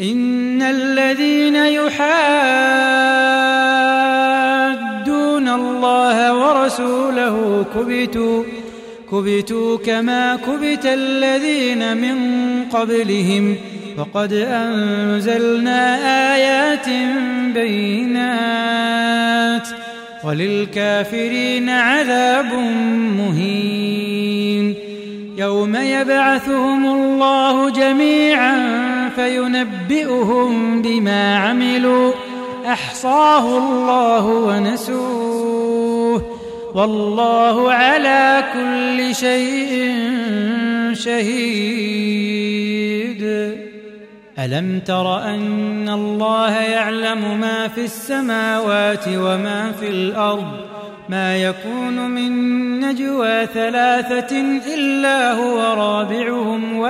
إن الذين يحادون الله ورسوله كبتوا كبتوا كما كبت الذين من قبلهم. وقد أنزلنا آيات بينات. وللكافرين عذاب مهين. يوم يبعثهم الله جميعا فينبئهم بما عملوا. أحصاه الله ونسوه. والله على كل شيء شهيد. ألم تر أن الله يعلم ما في السماوات وما في الأرض؟ ما يكون من نجوى ثلاثة إلا هو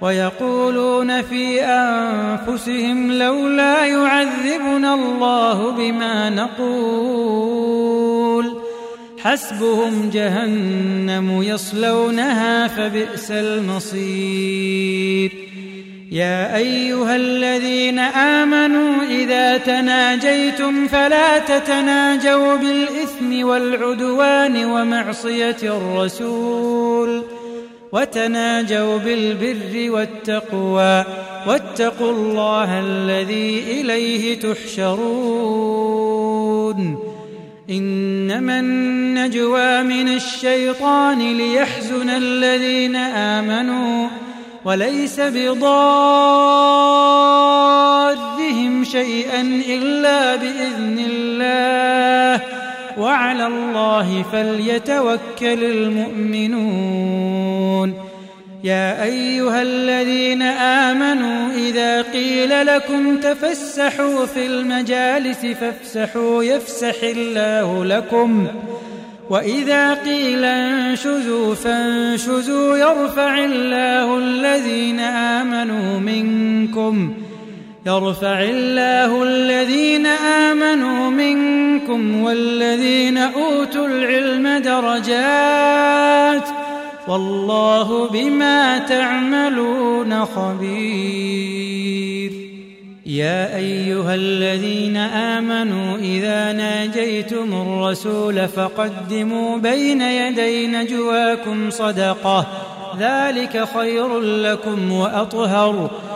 ويقولون في أنفسهم لولا يعذبنا الله بما نقول. حسبهم جهنم يصلونها فبئس المصير. يا أيها الذين آمنوا إذا تناجيتم فلا تتناجوا بالإثم والعدوان ومعصية الرسول. وتناجوا بالبر والتقوى واتقوا الله الذي إليه تحشرون. إنما النجوى من الشيطان ليحزن الذين آمنوا وليس بضارهم شيئا إلا بإذن الله. وعلى الله فليتوكل المؤمنون. يا أيها الذين آمنوا إذا قيل لكم تفسحوا في المجالس فافسحوا يفسح الله لكم. وإذا قيل انشزوا فانشزوا يرفع الله الذين آمنوا منكم. يرفع الله الذين آمنوا منكم والذين أوتوا العلم درجات والله بما تعملون خبير. يا أيها الذين آمنوا إذا ناجيتم الرسول فقدموا بين يدي نجواكم صدقة. ذلك خير لكم وأطهر.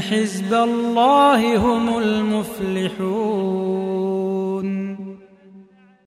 حزب الله هم المفلحون.